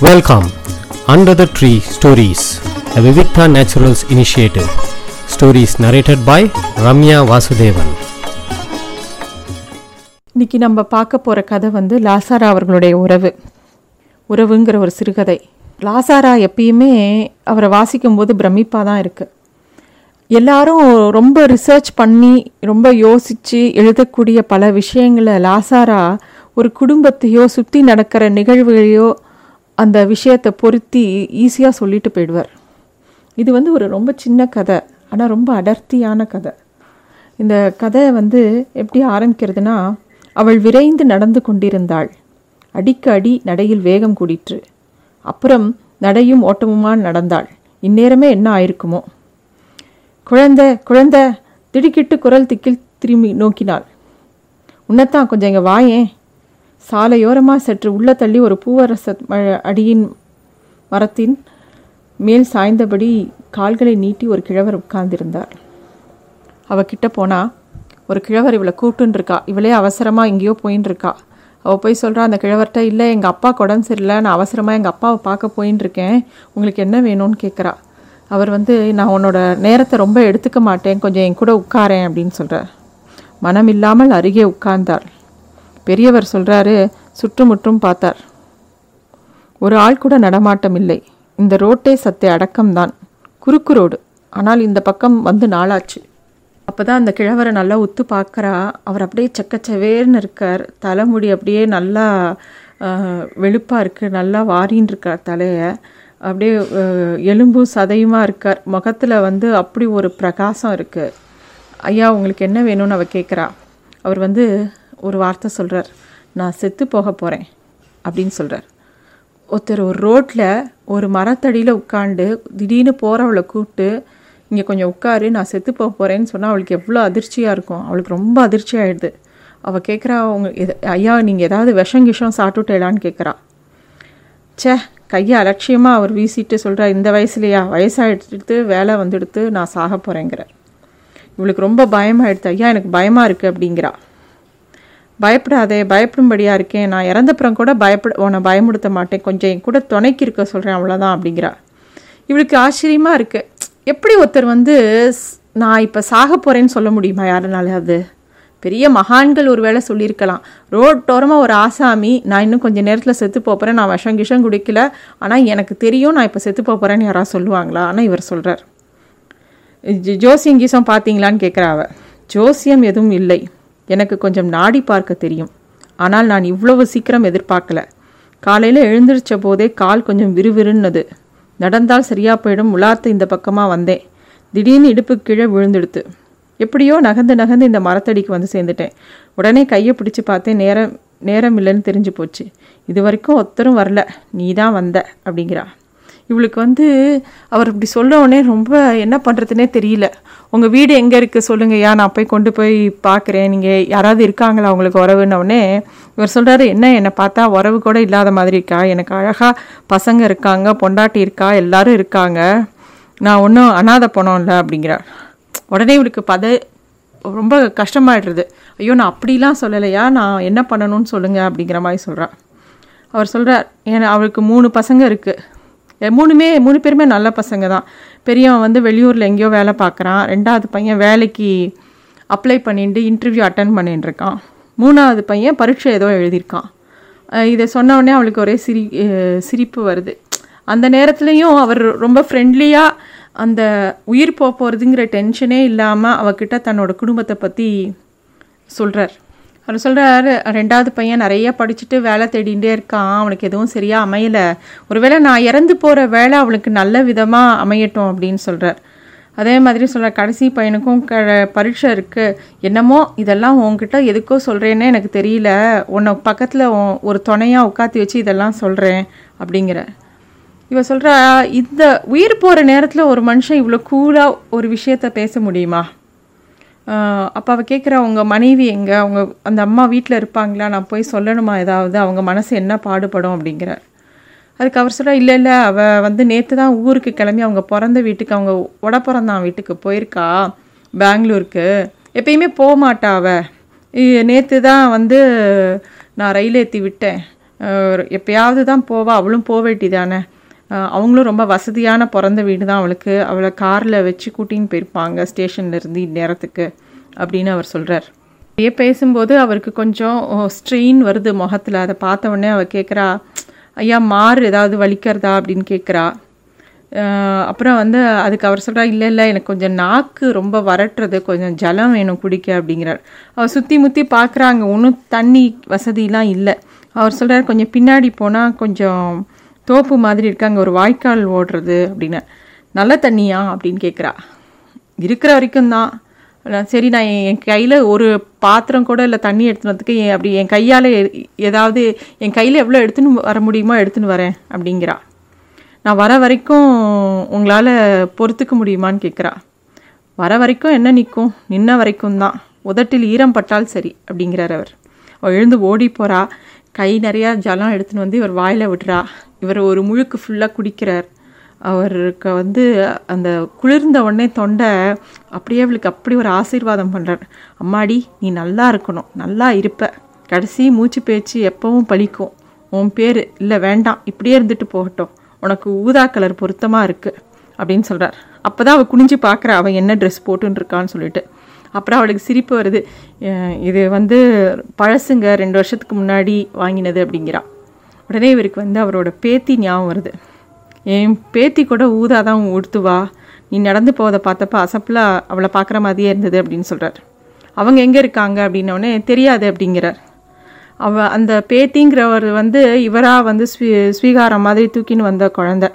Welcome, Under the Tree Stories, a Vivikta Naturals initiative. Stories narrated by Ramya Vasudevan. இன்னைக்கு நம்ம பார்க்க போகிற கதை வந்து லாசாரா அவர்களுடைய உறவு உறவுங்கிற ஒரு சிறுகதை லாசாரா எப்பயுமே அவரை வாசிக்கும்போது பிரமிப்பாக தான் இருக்குது எல்லாரும் ரொம்ப ரிசர்ச் பண்ணி ரொம்ப யோசித்து எழுதக்கூடிய பல விஷயங்களை லாசாரா ஒரு குடும்பத்தையோ சுற்றி நடக்கிற நிகழ்வுகளையோ அந்த விஷயத்தை பொருத்தி ஈஸியாக சொல்லிட்டு போயிடுவார். இது வந்து ஒரு ரொம்ப சின்ன கதை ஆனால் ரொம்ப அடர்த்தியான கதை. இந்த கதை வந்து எப்படி ஆரம்பிக்கிறதுனா அவள் விரைந்து நடந்து கொண்டிருந்தாள். அடிக்க அடி நடையில் வேகம் கூடிற்று. அப்புறம் நடையும் ஓட்டமுமா நடந்தாள். இந்நேரமே என்ன ஆயிருக்குமோ. குழந்தை குழந்தை திடுக்கிட்டு குரல் திக்கில் திரும்பி நோக்கினாள். உன்னைத்தான் கொஞ்சம் இங்கே வாயேன். சாலையோரமாக சற்று உள்ள தள்ளி ஒரு பூவரச ம- அடியின் மரத்தின் மேல் சாய்ந்தபடி கால்களை நீட்டி ஒரு கிழவர் உட்கார்ந்திருந்தார். அவள் கிட்ட போனா ஒரு கிழவர் இவளை கூப்பிட்டுன்னு இருக்கா இவளே அவசரமாக எங்கேயோ போயின்னு இருக்கா அவள் போய் சொல்கிறா அந்த கிழவர்கிட்ட இல்லை எங்கள் அப்பா உடம்பு சரியில்லை. நான் அவசரமாக எங்கள் அப்பாவை பார்க்க போயின்னு இருக்கேன் உங்களுக்கு என்ன வேணும்னு கேட்குறா. அவர் வந்து நான் உன்னோட நேரத்தை ரொம்ப எடுத்துக்க மாட்டேன். கொஞ்சம் என் கூட உட்காரேன் அப்படின்னு சொல்கிறார் மனம் இல்லாமல் அருகே உட்கார்ந்தாள் பெரியவர் சொல்கிறாரு சுற்றுமுற்றும் பார்த்தார். ஒரு ஆள் கூட நடமாட்டம் இல்லை. இந்த ரோட்டே சத்தே அடக்கம்தான். குறுக்கு ரோடு ஆனால் இந்த பக்கம் வந்து நாளாச்சு. அப்பதான் அந்த கிழவரை நல்லா உத்து பார்க்கறா. அவர் அப்படியே செக்கச்சவேர்னு இருக்கார். தலைமுடி அப்படியே நல்லா வெளுப்பாக இருக்குது நல்லா வாரின்னு இருக்கார் தலையை. அப்படியே எலும்பும் சதையுமாக இருக்கார். முகத்தில் வந்து அப்படி ஒரு பிரகாசம் இருக்குது ஐயா உங்களுக்கு என்ன வேணும்னு அவ கேட்குறா அவர் வந்து ஒரு வார்த்தை சொல்கிறார் நான் செத்து போக போகிறேன் அப்படின்னு சொல்கிறார் ஒருத்தர் ஒரு ரோட்டில் ஒரு மரத்தடியில் உட்காந்து திடீர்னு போகிறவளை கூப்பிட்டு இங்கே கொஞ்சம் உட்காரு நான் செத்து போக போகிறேன்னு சொன்னால் அவளுக்கு எவ்வளோ அதிர்ச்சியாக இருக்கும். அவளுக்கு ரொம்ப அதிர்ச்சி ஆகிடுது அவள் கேட்குறா அவங்க ஐயா நீங்கள் ஏதாவது விஷம் கிஷம் சாப்பிட்டுட்டேலான்னு கேட்குறா ச்சே கையை அலட்சியமாக அவர் வீசிட்டு சொல்கிறா இந்த வயசுலையா வயசாகிடுத்து வேலை வந்துடுத்து நான் சாக போகிறேங்கிறார் இவளுக்கு ரொம்ப பயமாயிடுது ஐயா எனக்கு பயமாக இருக்குது அப்படிங்கிறா. பயப்படாதே பயப்படும்படியாக இருக்கேன். நான் இறந்தப்புறம் கூட பயப்பட உன்னை பயமுடுத்த மாட்டேன். கொஞ்சம் என் கூட துணைக்கு இருக்க சொல்கிறேன் அவ்வளோதான் அப்படிங்கிறா. இவளுக்கு ஆச்சரியமாக இருக்குது எப்படி ஒருத்தர் வந்து நான் இப்போ சாக போகிறேன்னு சொல்ல முடியுமா யாருனால அது பெரிய மகான்கள் ஒரு வேளை சொல்லியிருக்கலாம். ரோட்டோரமாக ஒரு ஆசாமி நான் இன்னும் கொஞ்சம் நேரத்தில் செத்து போகிறேன் நான் விஷம் கிஷம் குடிக்கல. ஆனால் எனக்கு தெரியும் நான் இப்போ செத்து போகிறேன்னு யாராவது சொல்லுவாங்களா? ஆனால் இவர் சொல்கிறார் ஜோசியம் கீசம் பார்த்தீங்களான்னு கேட்குறா அவ. ஜோசியம் எதுவும் இல்லை. எனக்கு கொஞ்சம் நாடி பார்க்க தெரியும். ஆனால் நான் இவ்வளவு சீக்கிரம் எதிர்பார்க்கல. காலையில் எழுந்திருச்ச போதே கால் கொஞ்சம் விறுவிறுன்னது. நடந்தால் சரியா போயிடும் உலாத்து இந்த பக்கமாக வந்தேன். திடீர்னு இடுப்பு கீழே விழுந்துடுத்து. எப்படியோ நகர்ந்து நகர்ந்து இந்த மரத்தடிக்கு வந்து சேர்ந்துட்டேன். உடனே கையை பிடிச்சு பார்த்தேன் நேரம் நேரம் இல்லைன்னு தெரிஞ்சு போச்சு. இது வரைக்கும் ஒருத்தரும் வரல. நீ தான் வந்த அப்படிங்கிறா. இவளுக்கு வந்து அவர் இப்படி சொல்ல உடனே ரொம்ப என்ன பண்ணுறதுனே தெரியல. உங்கள் வீடு எங்கே இருக்குது சொல்லுங்கய்யா நான் போய் கொண்டு போய் பார்க்குறேன் நீங்கள் யாராவது இருக்காங்களா அவங்களுக்கு உறவுன்ன இவர் சொல்கிறாரு என்ன என்னை பார்த்தா உறவு கூட இல்லாத மாதிரி இருக்கா? எனக்கு அழகாக பசங்க இருக்காங்க பொண்டாட்டி இருக்கா? எல்லாரும் இருக்காங்க. நான் ஒன்றும் அனாதை பணம் இல்லை அப்படிங்கிறார். உடனே இவளுக்கு பத ரொம்ப கஷ்டமாயிடுறது. ஐயோ நான் அப்படிலாம் சொல்லலையா? நான் என்ன பண்ணணும்னு சொல்லுங்கள் அப்படிங்கிற மாதிரி சொல்றா. அவர் சொல்கிறார் ஏன்னா அவளுக்கு மூணு பசங்க இருக்குது மூணுமே மூணு பேருமே நல்ல பசங்க தான். பெரியவன் வந்து வெளியூரில் எங்கேயோ வேலை பார்க்குறான். ரெண்டாவது பையன் வேலைக்கு அப்ளை பண்ணிட்டு இன்டர்வியூ அட்டன் பண்ணிட்டு இருக்கான். மூணாவது பையன் பரீட்சை ஏதோ எழுதியிருக்கான். இதை சொன்ன அவளுக்கு ஒரே சிரி சிரிப்பு வருது. அந்த நேரத்துலையும் அவர் ரொம்ப ஃப்ரெண்ட்லியாக அந்த உயிர் போக போகிறதுங்கிற டென்ஷனே இல்லாமல் அவகிட்ட தன்னோட குடும்பத்தை பற்றி சொல்கிறார் அவர் சொல்கிறாரு ரெண்டாவது பையன் நிறைய படிச்சுட்டு வேலை தேடிகிட்டே இருக்கான். அவனுக்கு எதுவும் சரியாக அமையலை. ஒருவேளை நான் இறந்து போகிற வேலை அவளுக்கு நல்ல விதமாக அமையட்டும் அப்படின்னு சொல்கிறார் அதே மாதிரி சொல்கிற கடைசி பையனுக்கும் க பரீட்சை இருக்குது என்னமோ இதெல்லாம் உங்ககிட்ட எதுக்கோ சொல்கிறேன்னு எனக்கு தெரியல. உன்னை பக்கத்தில் ஒரு துணையாக உட்காத்தி வச்சு இதெல்லாம் சொல்கிறேன் அப்படிங்கிற இவ சொல்கிறா இந்த உயிர் போகிற நேரத்தில் ஒரு மனுஷன் இவ்வளோ கூலாக ஒரு விஷயத்த பேச முடியுமா? அப்போ அவள் கேட்குற அவங்க மனைவி எங்கே? அவங்க அந்த அம்மா வீட்டில் இருப்பாங்களா? நான் போய் சொல்லணுமா ஏதாவது? அவங்க மனசு என்ன பாடுபடும்? அப்படிங்கிறார். அதுக்கு அவர் சொல்கிறா இல்லை இல்லை அவள் வந்து நேற்று தான் ஊருக்கு கிளம்பி அவங்க பிறந்த வீட்டுக்கு அவங்க உட பிறந்தான் வீட்டுக்கு போயிருக்கா பெங்களூருக்கு. எப்பயுமே போக மாட்டா அவள் நேற்று தான் வந்து நான் ரயில் ஏற்றி விட்டேன். எப்பயாவது தான் போவா அவளும் போக வேண்டியதானே. அவங்களும் ரொம்ப வசதியான பிறந்த வீடு தான் அவளுக்கு. அவளை காரில் வச்சு கூட்டின்னு போயிருப்பாங்க ஸ்டேஷன்லேருந்து இந்நேரத்துக்கு அப்படின்னு அவர் சொல்கிறார் அப்படியே பேசும்போது அவருக்கு கொஞ்சம் ஸ்ட்ரெயின் வருது முகத்தில். அதை பார்த்த உடனே அவ கேட்குறா ஐயா மாறு ஏதாவது வலிக்கிறதா? அப்படின்னு கேட்குறா அப்புறம் வந்து அதுக்கு அவர் சொல்கிறா இல்லை இல்லை எனக்கு கொஞ்சம் நாக்கு ரொம்ப வரட்டுறது கொஞ்சம் ஜலம் வேணும் குடிக்க அப்படிங்கிறார். அவர் சுற்றி முற்றி பார்க்குறாங்க ஒன்றும் தண்ணி வசதிலாம் இல்லை. அவர் சொல்கிறார் கொஞ்சம் பின்னாடி போனால் கொஞ்சம் தோப்பு மாதிரி இருக்கு அங்கே ஒரு வாய்க்கால் ஓடுறது அப்படின்னு. நல்ல தண்ணியா அப்படின்னு கேட்குறா இருக்கிற வரைக்கும் தான் சரி நான் என் கையில் ஒரு பாத்திரம் கூட இல்லை தண்ணி எடுத்துன்னு என் அப்படி என் கையால் ஏதாவது என் கையில் எவ்வளோ எடுத்துன்னு வர முடியுமோ எடுத்துன்னு வரேன் அப்படிங்கிறா. நான் வர வரைக்கும் உங்களால் பொறுத்துக்க முடியுமான்னு கேட்குறா வர வரைக்கும் என்ன நிற்கும் நின்ன வரைக்கும் தான் உதட்டில் ஈரம் பட்டால் சரி அப்படிங்கிறார் அவர். அவள் எழுந்து ஓடி போகிறா கை நிறையா ஜலம் எடுத்துன்னு வந்து இவர் வாயில் விடுறா இவர் ஒரு முழுக்கு ஃபுல்லாக குடிக்கிறார். அவருக்கு வந்து அந்த குளிர்ந்த உடனே தொண்டை அப்படியே அவளுக்கு அப்படி ஒரு ஆசீர்வாதம் பண்ணுறார் அம்மாடி நீ நல்லா இருக்கணும். நல்லா இருப்ப. கடைசி மூச்சு பேச்சு எப்பவும் பழிக்கும் உன் பேர் இல்லை வேண்டாம். இப்படியே இருந்துட்டு போகட்டும். உனக்கு ஊதா கலர் பொருத்தமாக இருக்குது அப்படின்னு சொல்கிறார் அப்போ தான் அவள் குனிஞ்சு பார்க்குறா அவன் என்ன ட்ரெஸ் போட்டுன்னு இருக்கான்னு சொல்லிட்டு. அப்புறம் அவளுக்கு சிரிப்பு வருது. இது வந்து பழசுங்க. ரெண்டு வருஷத்துக்கு முன்னாடி வாங்கினது அப்படிங்கிறா. உடனே இவருக்கு வந்து அவரோட பேத்தி ஞாபகம் வருது. என் பேத்தி கூட ஊதா தான் உடுத்துவா நீ நடந்து போவதை பார்த்தப்ப அசப்பில் அவளை பார்க்குற மாதிரியே இருந்தது அப்படின்னு சொல்கிறார் அவங்க எங்கே இருக்காங்க? அப்படின்னோடனே தெரியாது அப்படிங்கிறார். அவ அந்த பேத்திங்கிறவர் வந்து இவராக வந்து ஸ்வீ ஸ்வீகாரம் மாதிரி தூக்கின்னு வந்த குழந்த.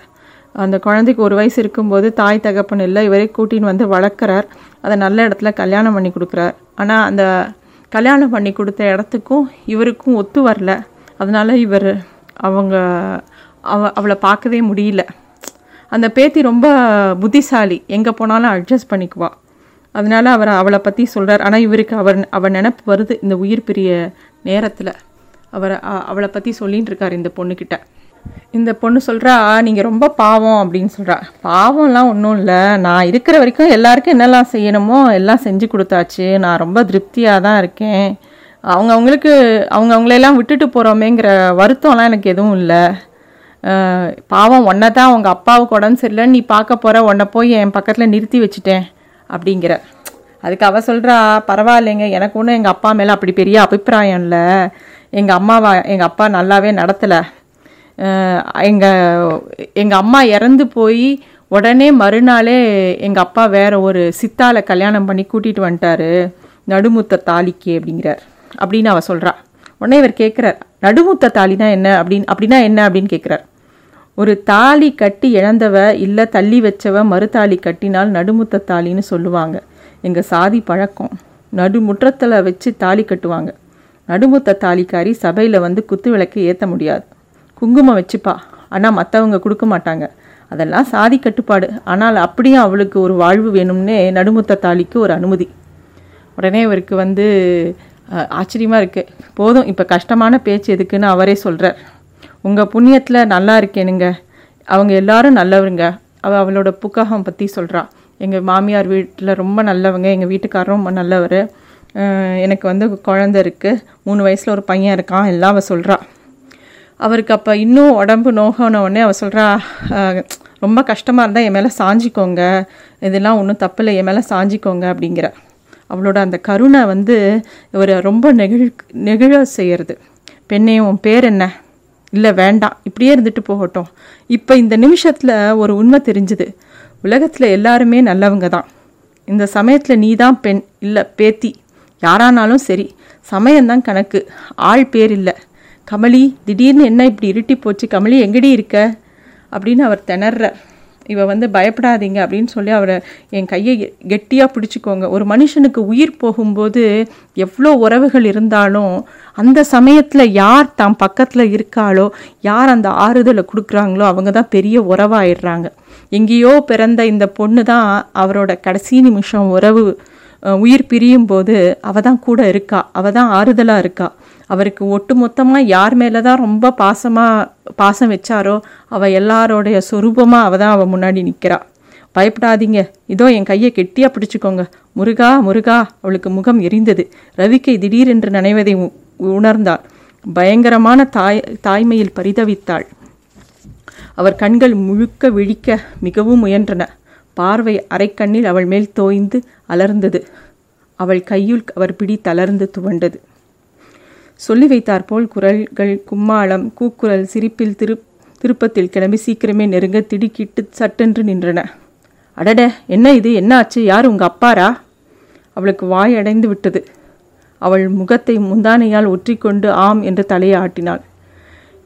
அந்த குழந்தைக்கு ஒரு வயசு இருக்கும்போது தாய் தகப்பன் இல்லை இவரே கூட்டின்னு வந்து வளர்க்குறார். அதை நல்ல இடத்துல கல்யாணம் பண்ணி கொடுக்குறார். ஆனால் அந்த கல்யாணம் பண்ணி கொடுத்த இடத்துக்கும் இவருக்கும் ஒத்து வரல. அதனால இவர் அவங்க அவ அவளை பார்க்கவே முடியல. அந்த பேத்தி ரொம்ப புத்திசாலி. எங்கே போனாலும் அட்ஜஸ்ட் பண்ணிக்குவா. அதனால் அவர் அவளை பற்றி சொல்கிறார் ஆனால் இவருக்கு அவர் அவர் நினப்பு வருது இந்த உயிர் பிரிய நேரத்தில். அவர் அவளை பற்றி சொல்லின்னு இருக்கார் இந்த பொண்ணுக்கிட்ட இந்த பொண்ணு சொல்கிறா நீங்கள் ரொம்ப பாவம் அப்படின்னு சொல்கிறா பாவம்லாம் ஒன்றும் இல்லை. நான் இருக்கிற வரைக்கும் எல்லாருக்கும் என்னெல்லாம் செய்யணுமோ எல்லாம் செஞ்சு கொடுத்தாச்சு. நான் ரொம்ப திருப்தியாக தான் இருக்கேன். அவங்க அவங்களுக்கு அவங்க அவங்களையெல்லாம் விட்டுட்டு போகிறோமேங்கிற வருத்தம்லாம் எனக்கு எதுவும் இல்லை. பாவம் உன்னை தான் அவங்க அப்பாவுக்கு உடம்பு சரியில்லைன்னு நீ பார்க்க போகிற உன்னை போய் என் பக்கத்தில் நிறுத்தி வச்சுட்டேன் அப்படிங்கிற. அதுக்கு அவள் சொல்கிறா பரவாயில்லைங்க எனக்கு ஒன்றும் எங்கள் அப்பா மேலே அப்படி பெரிய அபிப்பிராயம் இல்லை. எங்கள் அம்மாவை எங்கள் அப்பா நல்லாவே நடத்தலை. எங்கள் எங்கள் அம்மா இறந்து போய் உடனே மறுநாளே எங்கள் அப்பா வேற ஒரு சித்தால கல்யாணம் பண்ணி கூட்டிகிட்டு வந்துட்டாரு. நடுமுத்த தாலிக்கு அப்படிங்கிறார். அப்படின்னு அவ சொல்கிறா உடனே இவர் கேட்குறார் நடுமுத்த தாலினா என்ன? அப்படின்னு அப்படின்னா என்ன? அப்படின்னு கேட்குறார் ஒரு தாலி கட்டி இழந்தவ இல்லை தள்ளி வச்சவ மறுதாலி கட்டினால் நடுமுத்த தாலின்னு சொல்லுவாங்க. எங்கள் சாதி பழக்கம். நடுமுற்றத்தில் வச்சு தாலி கட்டுவாங்க. நடுமுத்த தாலிக்காரி சபையில் வந்து குத்து விளக்கு ஏற்ற முடியாது. குங்குமம் வச்சுப்பா. ஆனால் மற்றவங்க கொடுக்க மாட்டாங்க. அதெல்லாம் சாதி கட்டுப்பாடு. ஆனால் அப்படியும் அவளுக்கு ஒரு வாழ்வு வேணும்னே நடுமுத்த தாலிக்கு ஒரு அனுமதி. உடனே இவருக்கு வந்து ஆச்சரியமாக இருக்குது போதும் இப்போ கஷ்டமான பேச்சு எதுக்குன்னு அவரே சொல்கிறார் உங்கள் புண்ணியத்தில் நல்லா இருக்கேனுங்க. அவங்க எல்லாரும் நல்லவருங்க. அவள் அவளோட புக்ககம் பற்றி சொல்கிறா எங்கள் மாமியார் வீட்டில் ரொம்ப நல்லவங்க. எங்கள் வீட்டுக்காரரும் ரொம்ப நல்லவர். எனக்கு வந்து குழந்த இருக்குது மூணு வயசில் ஒரு பையன் இருக்கான். எல்லாம் அவள் சொல்கிறா அவருக்கு அப்போ இன்னும் உடம்பு நோகன உடனே அவள் சொல்கிறா ரொம்ப கஷ்டமாக இருந்தால் என் மேலே சாஞ்சிக்கோங்க. இதெல்லாம் ஒன்றும் தப்பில்லை. என் மேலே சாஞ்சிக்கோங்க அப்படிங்கிற. அவளோட அந்த கருணை வந்து இவரை ரொம்ப நெகிழ் நெகிழ செய்கிறது பெண்ணே உன் பேர் என்ன? இல்லை வேண்டாம். இப்படியே இருந்துட்டு போகட்டும். இப்போ இந்த நிமிஷத்தில் ஒரு உண்மை தெரிஞ்சுது. உலகத்தில் எல்லாருமே நல்லவங்க தான். இந்த சமயத்தில் நீ தான் பெண் இல்லை பேத்தி. யாரானாலும் சரி சமயம்தான் கணக்கு. ஆள் பேர் இல்லை. கமலி திடீர்னு என்ன இப்படி இருட்டி போச்சு? கமலி எங்கடி இருக்க? அப்படின்னு அவர் திணறார். இவ வந்து பயப்படாதீங்க அப்படின்னு சொல்லி அவரை என் கையை கெட்டியாக பிடிச்சிக்கோங்க. ஒரு மனுஷனுக்கு உயிர் போகும்போது எவ்வளோ உறவுகள் இருந்தாலும் அந்த சமயத்தில் யார் தாம் பக்கத்தில் இருக்காளோ யார் அந்த ஆறுதலை கொடுக்குறாங்களோ அவங்க தான் பெரிய உறவாயிடுறாங்க. எங்கேயோ பிறந்த இந்த பொண்ணு தான் அவரோட கடைசி நிமிஷம் உறவு. உயிர் பிரியும் போது அவ தான் கூட இருக்கா? அவ தான் ஆறுதலாக இருக்கா? அவருக்கு ஒட்டு மொத்தமாக யார் மேலே தான் ரொம்ப பாசமாக பாசம் வச்சாரோ அவள் எல்லாரோடைய சொரூபமாக அவள் தான் அவள் முன்னாடி நிற்கிறா பயப்படாதீங்க. இதோ என் கையை கெட்டியாக பிடிச்சிக்கோங்க. முருகா முருகா அவளுக்கு முகம் எரிந்தது. ரவிக்கை திடீரென்று நினைவதை உ- உணர்ந்தாள். பயங்கரமான தாய் தாய்மையில் பரிதவித்தாள். அவர் கண்கள் முழுக்க விழிக்க மிகவும் முயன்றன. பார்வை அரைக்கண்ணில் அவள் மேல் தோய்ந்து அலர்ந்தது. அவள் கையுள் அவர் பிடி தளர்ந்து துவண்டது. சொல்லி வைத்தாற்போல் குரல்கள் கும்மாளம் கூக்குரல் சிரிப்பில் திரு திருப்பத்தில் கிளம்பி சீக்கிரமே நெருங்க திடுக்கிட்டு சட்டென்று நின்றன. அடட என்ன இது? என்ன ஆச்சு? யார் உங்க அப்பாரா? அவளுக்கு வாய் அடைந்து விட்டது. அவள் முகத்தை முந்தானையால் ஒற்றிக்கொண்டு ஆம் என்று தலையை ஆட்டினாள்.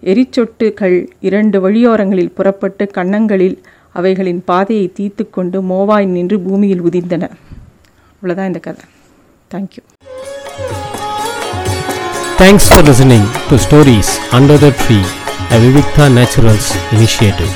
எரிச்சொட்டுகள் இரண்டு வழியோரங்களில் புறப்பட்டு கன்னங்களில் அவைகளின் பாதையை தீர்த்து கொண்டு மோவாய் நின்று பூமியில் உதிர்ந்தன அவ்வளோதான் இந்த கதை thank you thanks for listening to stories under the tree a Vivikta Naturals initiative